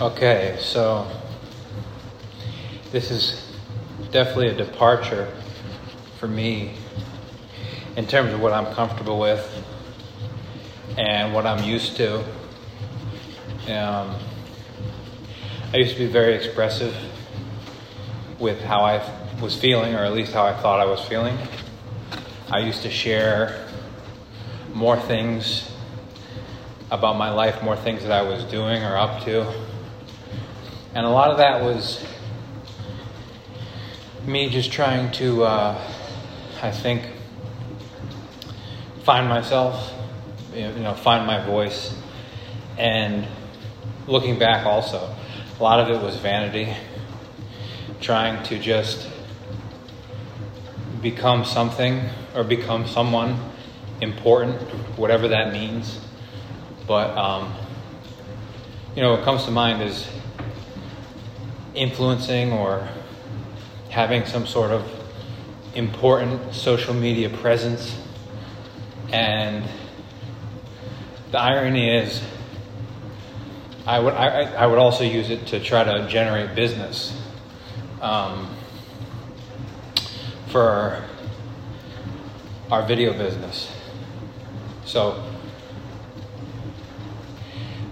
Okay, so this is definitely a departure for me in terms of what I'm comfortable with and what I'm used to. Um, I used to be very expressive with how I was feeling, or at least how I thought I was feeling. I used to share more things about my life, more things that I was doing or up to. And a lot of that was me just trying to, uh, I think, find myself, you know, find my voice. And looking back also, a lot of it was vanity, trying to just become something or become someone important, whatever that means. But, um, you know, what comes to mind is influencing or having some sort of important social media presence. And the irony is, I would, I, I would also use it to try to generate business um, for our video business. So,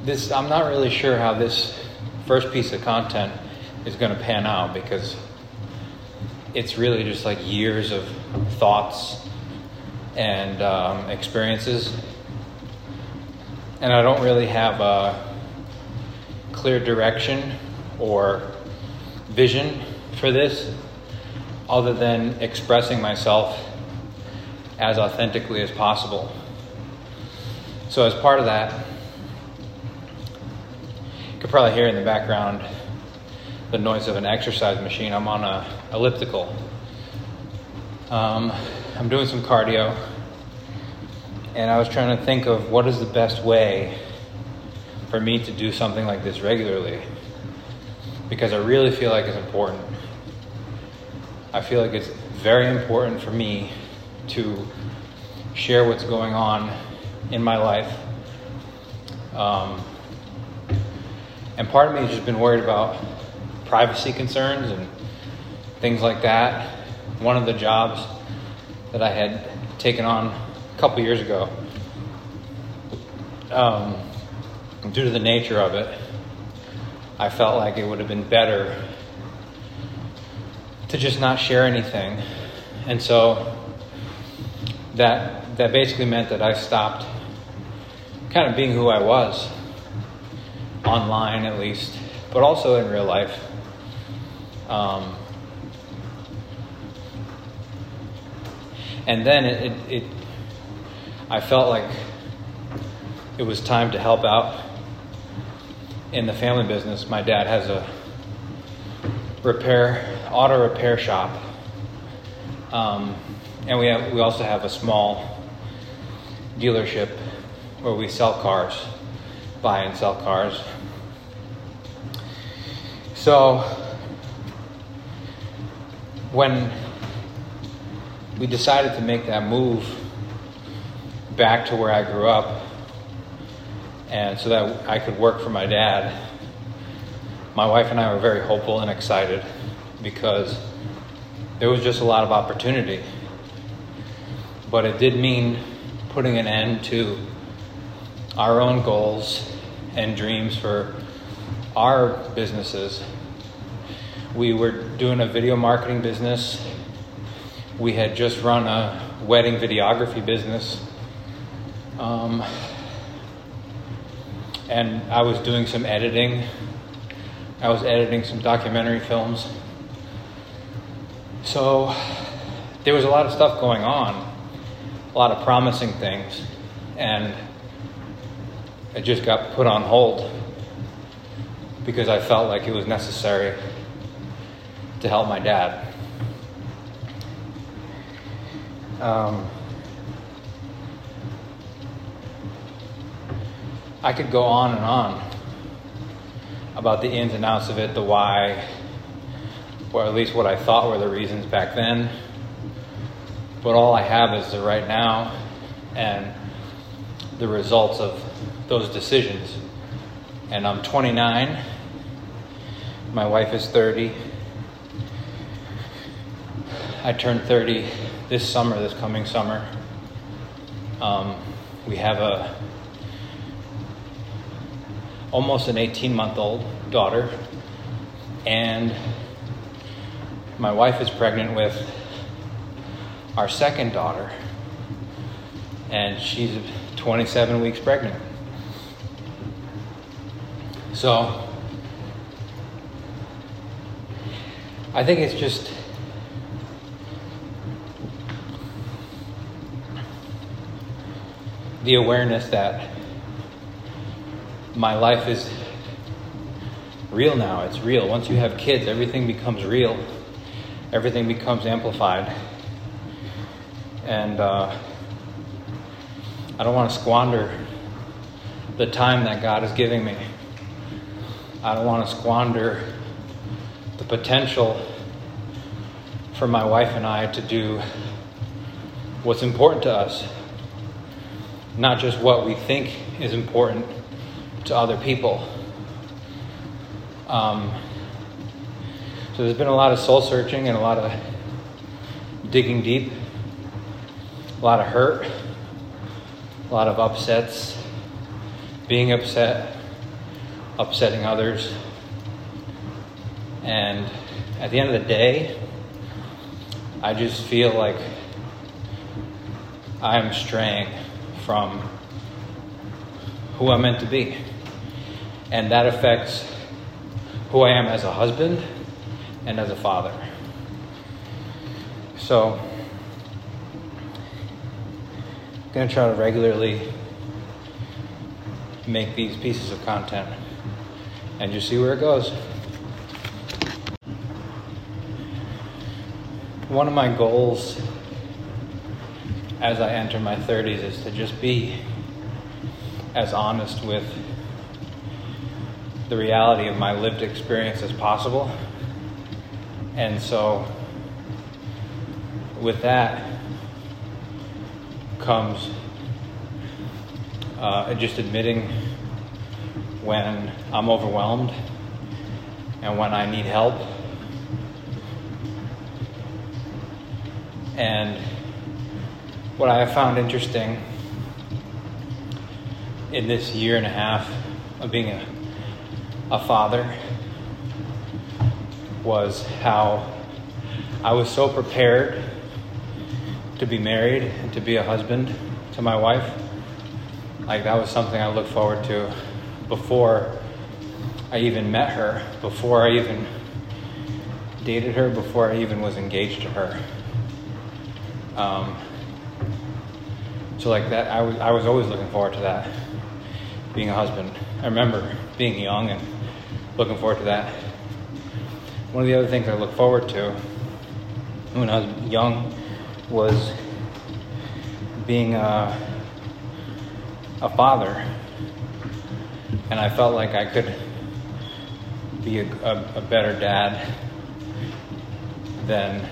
this, I'm not really sure how this first piece of content is going to pan out because it's really just like years of thoughts and um, experiences. And I don't really have a clear direction or vision for this other than expressing myself as authentically as possible. So, as part of that, you could probably hear in the background the noise of an exercise machine. I'm on a elliptical. Um, I'm doing some cardio, and I was trying to think of what is the best way for me to do something like this regularly, because I really feel like it's important. I feel like it's very important for me to share what's going on in my life. Um, and part of me has just been worried about privacy concerns and things like that. One of the jobs that I had taken on a couple years ago, um, due to the nature of it, I felt like it would have been better to just not share anything. And so that that basically meant that I stopped kind of being who I was online at least, but also in real life. Um, and then it, it, it, I felt like it was time to help out in the family business. My dad has a repair, auto repair shop. Um, and we, have, we also have a small dealership where we sell cars, buy and sell cars. So when we decided to make that move back to where I grew up, and so that I could work for my dad, my wife and I were very hopeful and excited because there was just a lot of opportunity. But it did mean putting an end to our own goals and dreams for our businesses. We were doing a video marketing business. We had just run a wedding videography business. Um, and I was doing some editing. I was editing some documentary films. So there was a lot of stuff going on, a lot of promising things, and it just got put on hold because I felt like it was necessary to help my dad. Um, I could go on and on about the ins and outs of it, the why, or at least what I thought were the reasons back then. But all I have is the right now and the results of those decisions. And I'm 29 My wife is 30. I turned 30 this summer, this coming summer. Um, we have a almost an 18 month old daughter, and my wife is pregnant with our second daughter, and she's 27 weeks pregnant. So, I think it's just the awareness that my life is real now. It's real. Once you have kids, everything becomes real, everything becomes amplified. And uh, I don't want to squander the time that God is giving me. I don't want to squander the potential for my wife and I to do what's important to us, not just what we think is important to other people. Um, so there's been a lot of soul searching and a lot of digging deep, a lot of hurt, a lot of upsets, being upset, upsetting others. And at the end of the day, I just feel like I'm straying from who I'm meant to be. And that affects who I am as a husband and as a father. So, I'm going to try to regularly make these pieces of content and just see where it goes. One of my goals as I enter my 30s is to just be as honest with the reality of my lived experience as possible. And so, with that comes uh, just admitting when I'm overwhelmed and when I need help. And what I have found interesting in this year and a half of being a, a father was how I was so prepared to be married and to be a husband to my wife. Like, that was something I looked forward to before I even met her, before I even dated her, before I even was engaged to her. Um, so, like that, I was, I was always looking forward to that being a husband. I remember being young and looking forward to that. One of the other things I look forward to when I was young was being a, a father. And I felt like I could be a, a, a better dad than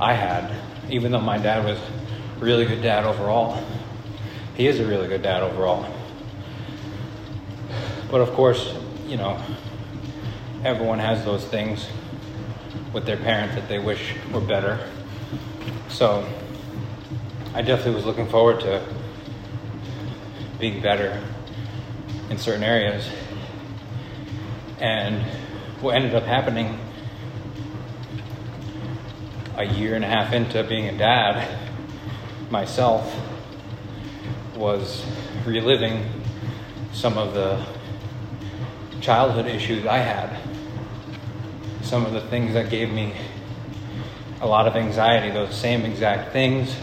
I had, even though my dad was really good dad overall. He is a really good dad overall. But of course, you know, everyone has those things with their parent that they wish were better. So I definitely was looking forward to being better in certain areas. And what ended up happening a year and a half into being a dad myself was reliving some of the childhood issues I had. Some of the things that gave me a lot of anxiety, those same exact things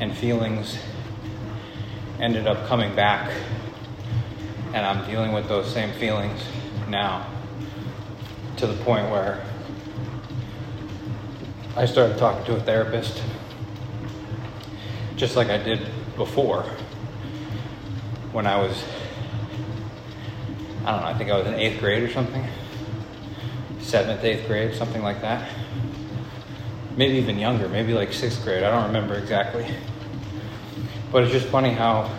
and feelings ended up coming back. And I'm dealing with those same feelings now to the point where I started talking to a therapist just like I did before when I was I don't know, I think I was in eighth grade or something. Seventh, eighth grade, something like that. Maybe even younger, maybe like sixth grade. I don't remember exactly. But it's just funny how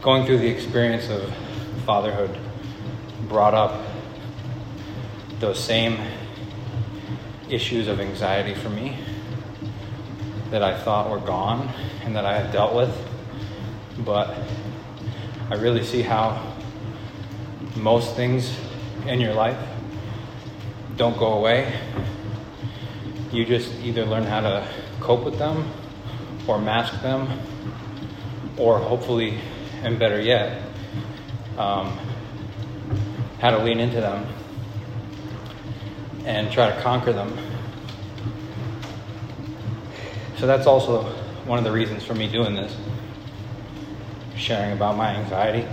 going through the experience of fatherhood brought up those same issues of anxiety for me that I thought were gone and that I had dealt with. But I really see how most things in your life don't go away. You just either learn how to cope with them or mask them, or hopefully, and better yet, um, how to lean into them and try to conquer them. So that's also one of the reasons for me doing this, sharing about my anxiety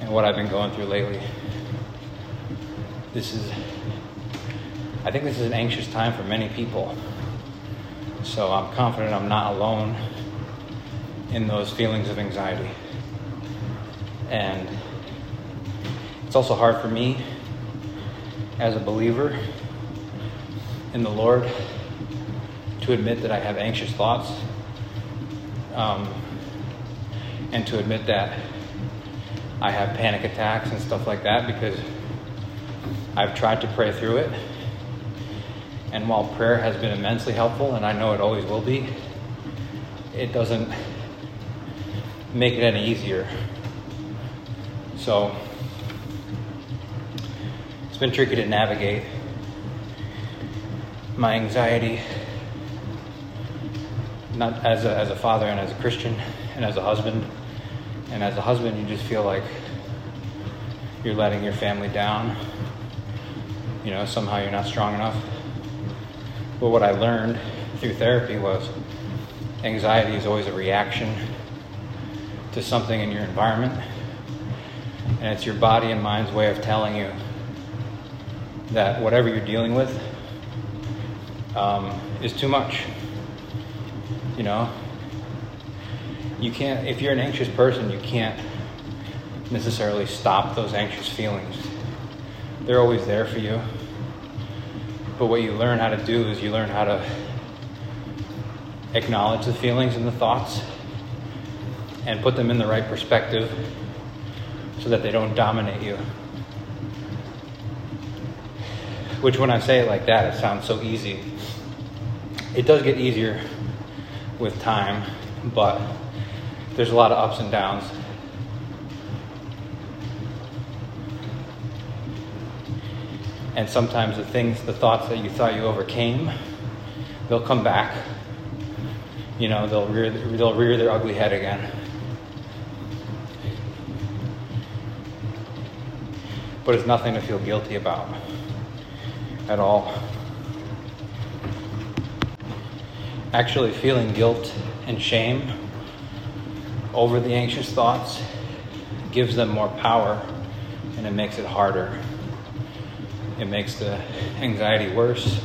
and what I've been going through lately. This is, I think this is an anxious time for many people. So I'm confident I'm not alone in those feelings of anxiety. And it's also hard for me as a believer in the Lord to admit that I have anxious thoughts um, and to admit that I have panic attacks and stuff like that because I've tried to pray through it. And while prayer has been immensely helpful, and I know it always will be, it doesn't make it any easier. So it's been tricky to navigate my anxiety, not as a, as a father and as a Christian and as a husband. And as a husband, you just feel like you're letting your family down. You know, somehow you're not strong enough. But what I learned through therapy was anxiety is always a reaction to something in your environment. And it's your body and mind's way of telling you that whatever you're dealing with um, is too much. You know, you can't, if you're an anxious person, you can't necessarily stop those anxious feelings. They're always there for you. But what you learn how to do is you learn how to acknowledge the feelings and the thoughts and put them in the right perspective so that they don't dominate you. Which, when I say it like that, it sounds so easy. It does get easier with time, but there's a lot of ups and downs. And sometimes the things, the thoughts that you thought you overcame, they'll come back. You know, they'll rear, they'll rear their ugly head again. but it's nothing to feel guilty about at all. Actually, feeling guilt and shame over the anxious thoughts gives them more power and it makes it harder. It makes the anxiety worse,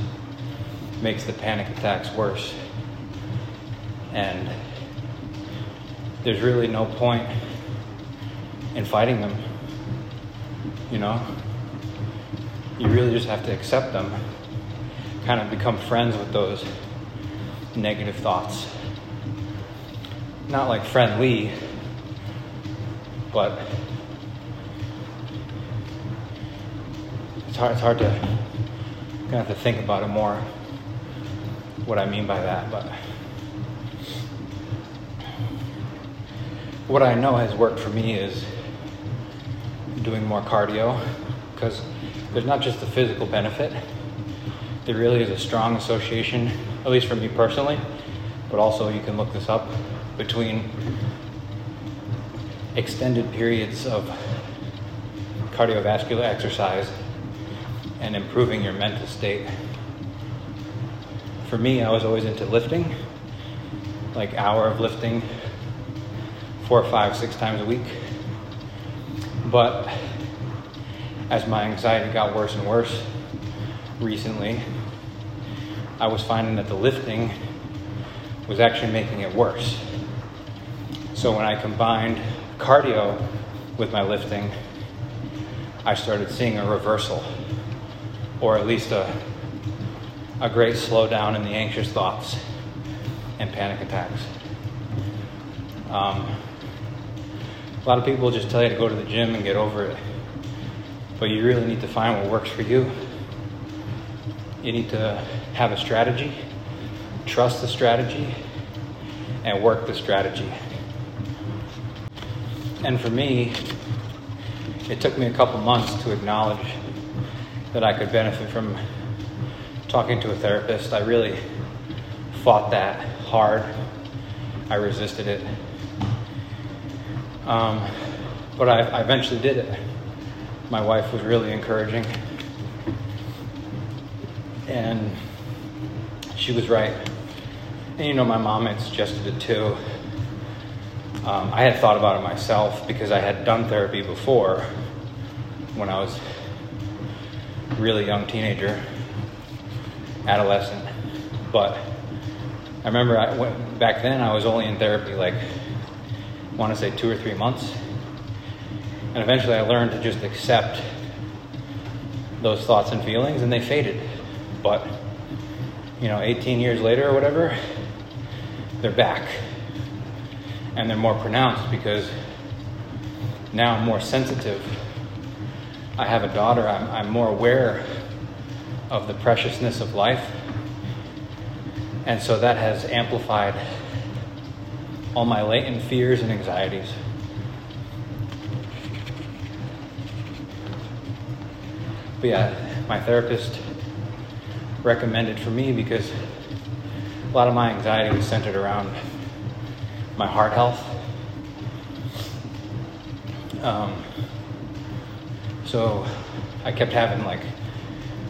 makes the panic attacks worse. And there's really no point in fighting them you know? You really just have to accept them, kind of become friends with those negative thoughts. Not like friendly, but it's hard, it's hard to of have to think about it more, what I mean by that, but what I know has worked for me is doing more cardio because there's not just the physical benefit, there really is a strong association, at least for me personally, but also you can look this up between extended periods of cardiovascular exercise and improving your mental state. For me, I was always into lifting, like hour of lifting, four, five, six times a week. But as my anxiety got worse and worse recently, I was finding that the lifting was actually making it worse. So when I combined cardio with my lifting, I started seeing a reversal, or at least a, a great slowdown in the anxious thoughts and panic attacks. Um, A lot of people just tell you to go to the gym and get over it. But you really need to find what works for you. You need to have a strategy, trust the strategy, and work the strategy. And for me, it took me a couple months to acknowledge that I could benefit from talking to a therapist. I really fought that hard. I resisted it. Um, but I, I eventually did it. My wife was really encouraging. And she was right. And you know, my mom had suggested it too. Um, I had thought about it myself because I had done therapy before when I was really young teenager, adolescent. But I remember I went, back then I was only in therapy like I want to say two or three months, and eventually I learned to just accept those thoughts and feelings, and they faded. But you know, 18 years later or whatever, they're back and they're more pronounced because now I'm more sensitive. I have a daughter, I'm, I'm more aware of the preciousness of life. And so that has amplified all my latent fears and anxieties. But yeah, my therapist recommended for me because a lot of my anxiety was centered around my heart health. Um, so I kept having like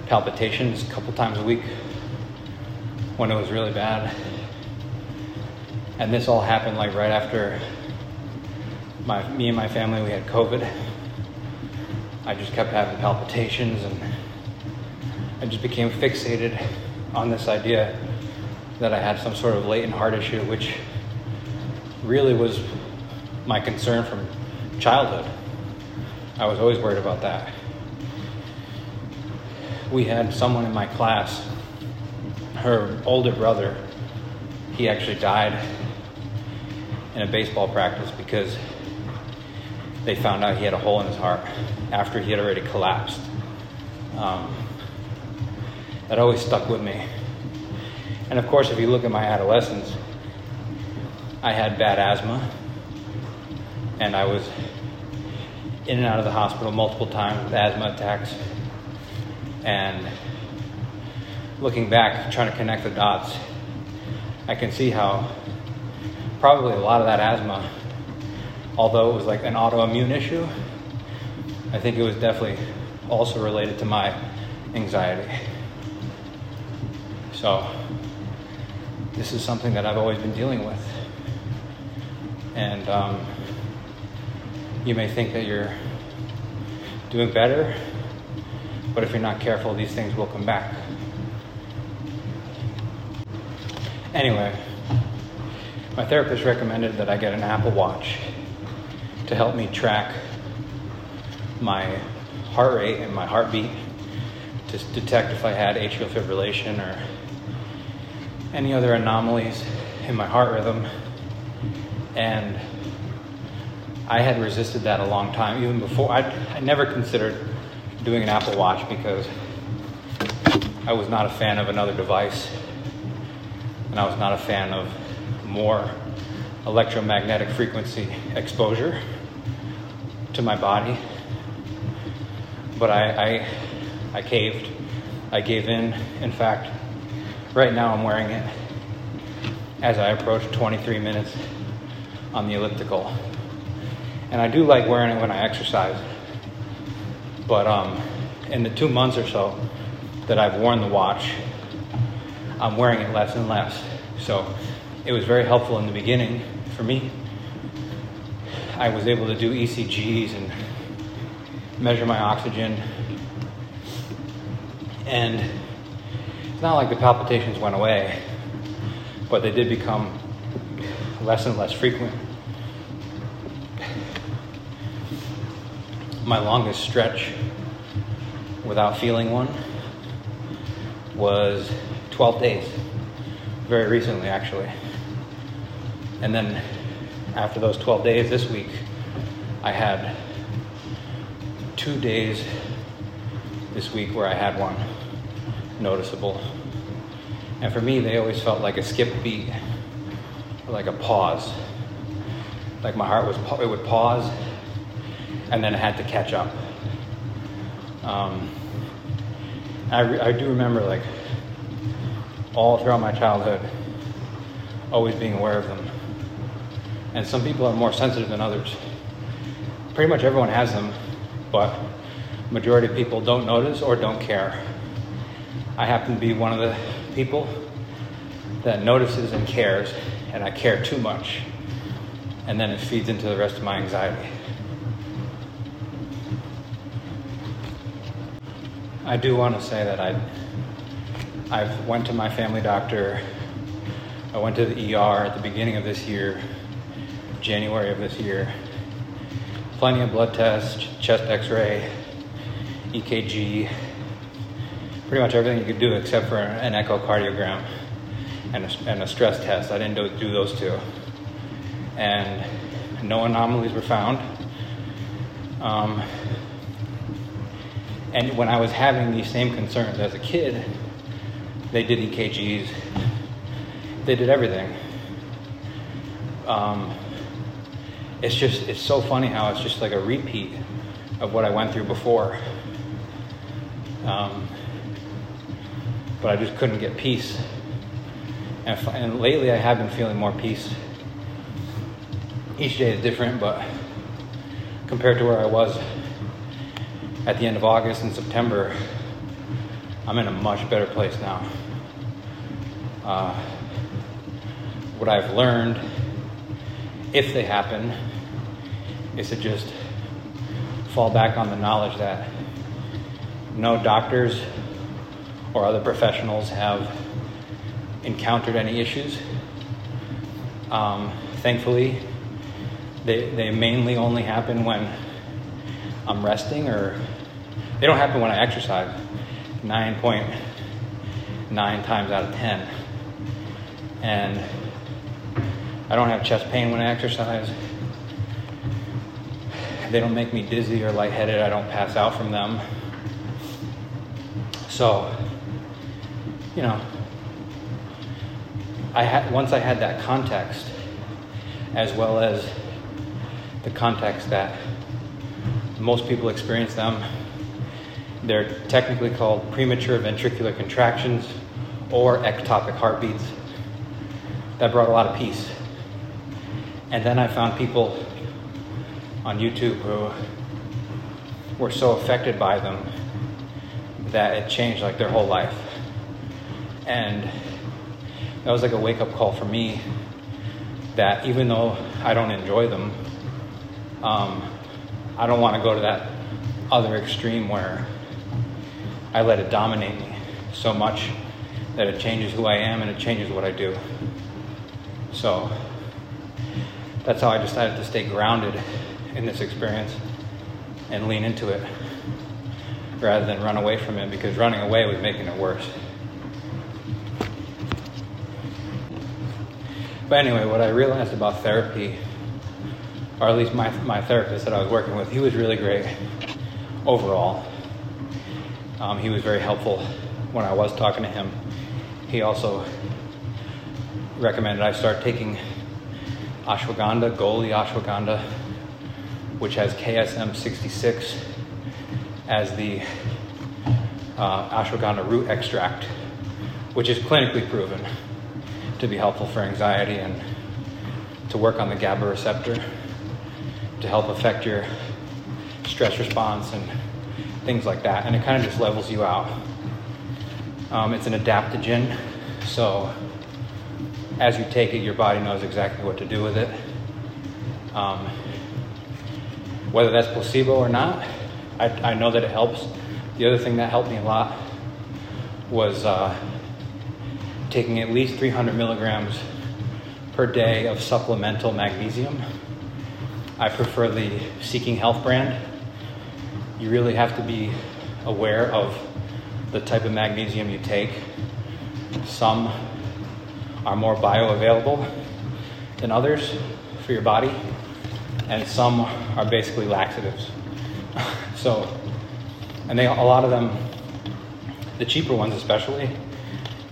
palpitations a couple times a week when it was really bad. And this all happened like right after my me and my family we had COVID. I just kept having palpitations and I just became fixated on this idea that I had some sort of latent heart issue, which really was my concern from childhood. I was always worried about that. We had someone in my class, her older brother, he actually died in a baseball practice because they found out he had a hole in his heart after he had already collapsed. Um, that always stuck with me. And of course, if you look at my adolescence, I had bad asthma, and I was in and out of the hospital multiple times with asthma attacks. And looking back, trying to connect the dots, I can see how probably a lot of that asthma, although it was like an autoimmune issue, I think it was definitely also related to my anxiety. So, this is something that I've always been dealing with. And um, you may think that you're doing better, but if you're not careful, these things will come back. Anyway, my therapist recommended that I get an Apple Watch to help me track my heart rate and my heartbeat to detect if I had atrial fibrillation or any other anomalies in my heart rhythm and I had resisted that a long time, even before. I, I never considered doing an Apple Watch because I was not a fan of another device, and I was not a fan of more electromagnetic frequency exposure to my body. But I, I, I caved. I gave in. In fact, right now I'm wearing it as I approach 23 minutes on the elliptical. And I do like wearing it when I exercise. But um, in the two months or so that I've worn the watch, I'm wearing it less and less. So it was very helpful in the beginning for me. I was able to do ECGs and measure my oxygen. And it's not like the palpitations went away, but they did become less and less frequent. My longest stretch without feeling one was 12 days, very recently actually. And then after those 12 days this week, I had two days this week where I had one noticeable. And for me, they always felt like a skip beat, like a pause. Like my heart was, it would pause, and then it had to catch up. Um, I, re- I do remember like all throughout my childhood, always being aware of them. And some people are more sensitive than others. Pretty much everyone has them, but majority of people don't notice or don't care. I happen to be one of the people that notices and cares, and I care too much, and then it feeds into the rest of my anxiety. I do want to say that I I've went to my family doctor. I went to the ER at the beginning of this year, January of this year. Plenty of blood tests, chest X-ray, EKG, pretty much everything you could do except for an echocardiogram and a, and a stress test. I didn't do, do those two. And no anomalies were found. Um, and when I was having these same concerns as a kid, they did EKGs, they did everything. Um, it's just, it's so funny how it's just like a repeat of what I went through before. Um, but I just couldn't get peace. And, and lately I have been feeling more peace. Each day is different, but compared to where I was at the end of August and September, I'm in a much better place now. Uh, what I've learned, if they happen, is to just fall back on the knowledge that no doctors or other professionals have encountered any issues. Um, thankfully, they, they mainly only happen when I'm resting or they don't happen when I exercise 9.9 times out of 10. And I don't have chest pain when I exercise. They don't make me dizzy or lightheaded. I don't pass out from them. So, you know, I had once I had that context, as well as the context that most people experience them. They're technically called premature ventricular contractions or ectopic heartbeats. That brought a lot of peace. And then I found people on YouTube who were so affected by them that it changed like their whole life. And that was like a wake up call for me that even though I don't enjoy them, um, I don't want to go to that other extreme where I let it dominate me so much that it changes who I am and it changes what I do. So that's how I decided to stay grounded in this experience and lean into it rather than run away from it because running away was making it worse. But anyway, what I realized about therapy, or at least my, my therapist that I was working with, he was really great overall. Um, he was very helpful when I was talking to him. He also recommended I start taking ashwagandha, Goli ashwagandha, which has KSM 66 as the uh, ashwagandha root extract, which is clinically proven to be helpful for anxiety and to work on the GABA receptor to help affect your stress response and things like that. And it kind of just levels you out. Um, it's an adaptogen, so as you take it, your body knows exactly what to do with it. Um, whether that's placebo or not, I, I know that it helps. The other thing that helped me a lot was uh, taking at least 300 milligrams per day of supplemental magnesium. I prefer the Seeking Health brand. You really have to be aware of the type of magnesium you take. Some are more bioavailable than others for your body, and some are basically laxatives. so, and they a lot of them, the cheaper ones especially,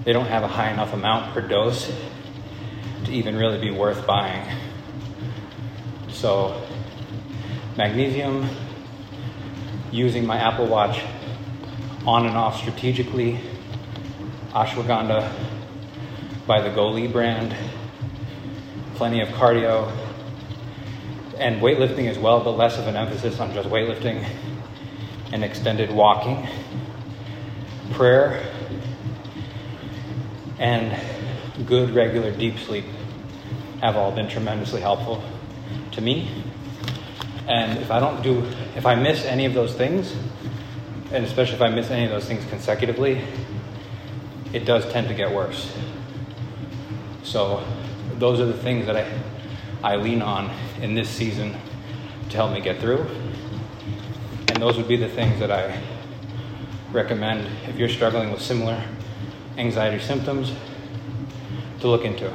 they don't have a high enough amount per dose to even really be worth buying. So, magnesium, using my Apple Watch on and off strategically, ashwagandha by the GoLi brand, plenty of cardio, and weightlifting as well, but less of an emphasis on just weightlifting and extended walking, prayer, and good regular deep sleep have all been tremendously helpful to me. And if I don't do, if I miss any of those things, and especially if I miss any of those things consecutively, it does tend to get worse. So, those are the things that I, I lean on in this season to help me get through. And those would be the things that I recommend if you're struggling with similar anxiety symptoms to look into.